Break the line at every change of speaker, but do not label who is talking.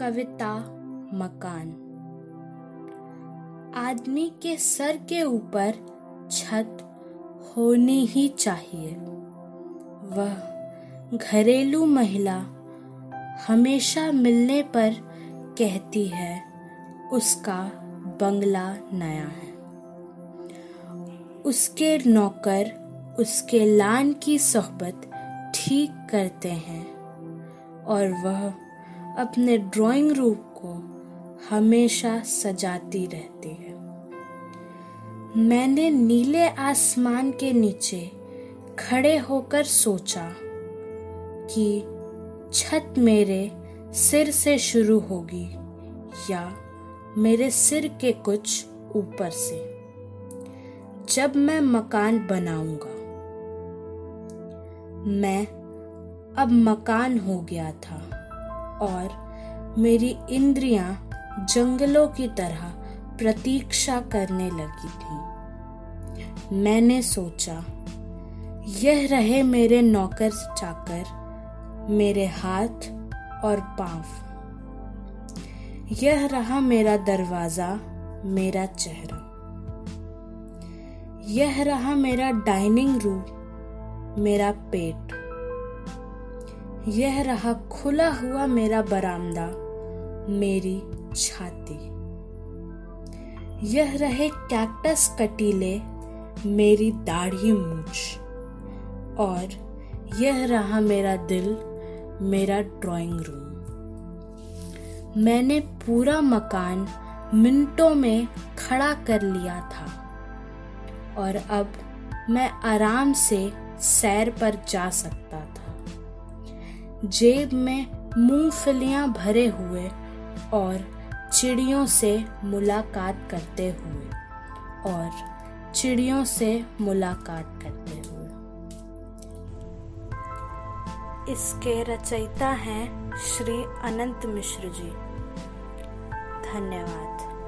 कविता मकान। आदमी के सर के ऊपर छत होनी ही चाहिए। वह घरेलू महिला हमेशा मिलने पर कहती है, उसका बंगला नया है। उसके नौकर, उसके लान की सोहबत ठीक करते हैं। और वह अपने ड्राइंग रूम को हमेशा सजाती रहती है। मैंने नीले आसमान के नीचे खड़े होकर सोचा कि छत मेरे सिर से शुरू होगी या मेरे सिर के कुछ ऊपर से। जब मैं मकान बनाऊँगा, मैं अब मकान हो गया था। और मेरी इंद्रियाँ जंगलों की तरह प्रतीक्षा करने लगी थी। मैंने सोचा, यह रहे मेरे नौकर चाकर, मेरे हाथ और पाँव। यह रहा मेरा दरवाज़ा, मेरा चेहरा। यह रहा मेरा डाइनिंग रूम, मेरा पेट। यह रहा खुला हुआ मेरा बरामदा, मेरी छाती। यह रहे कैक्टस कटीले, मेरी दाढ़ी मूछ। और यह रहा मेरा दिल, मेरा ड्राइंग रूम मैंने पूरा मकान मिनटों में खड़ा कर लिया था। और अब मैं आराम से सैर पर जा सकता था। जेब में मूंगफलियाँ भरे हुए और चिड़ियों से मुलाकात करते हुए, और चिड़ियों से मुलाकात करते हुए। इसके रचयिता हैं श्री अनंत मिश्र जी। धन्यवाद।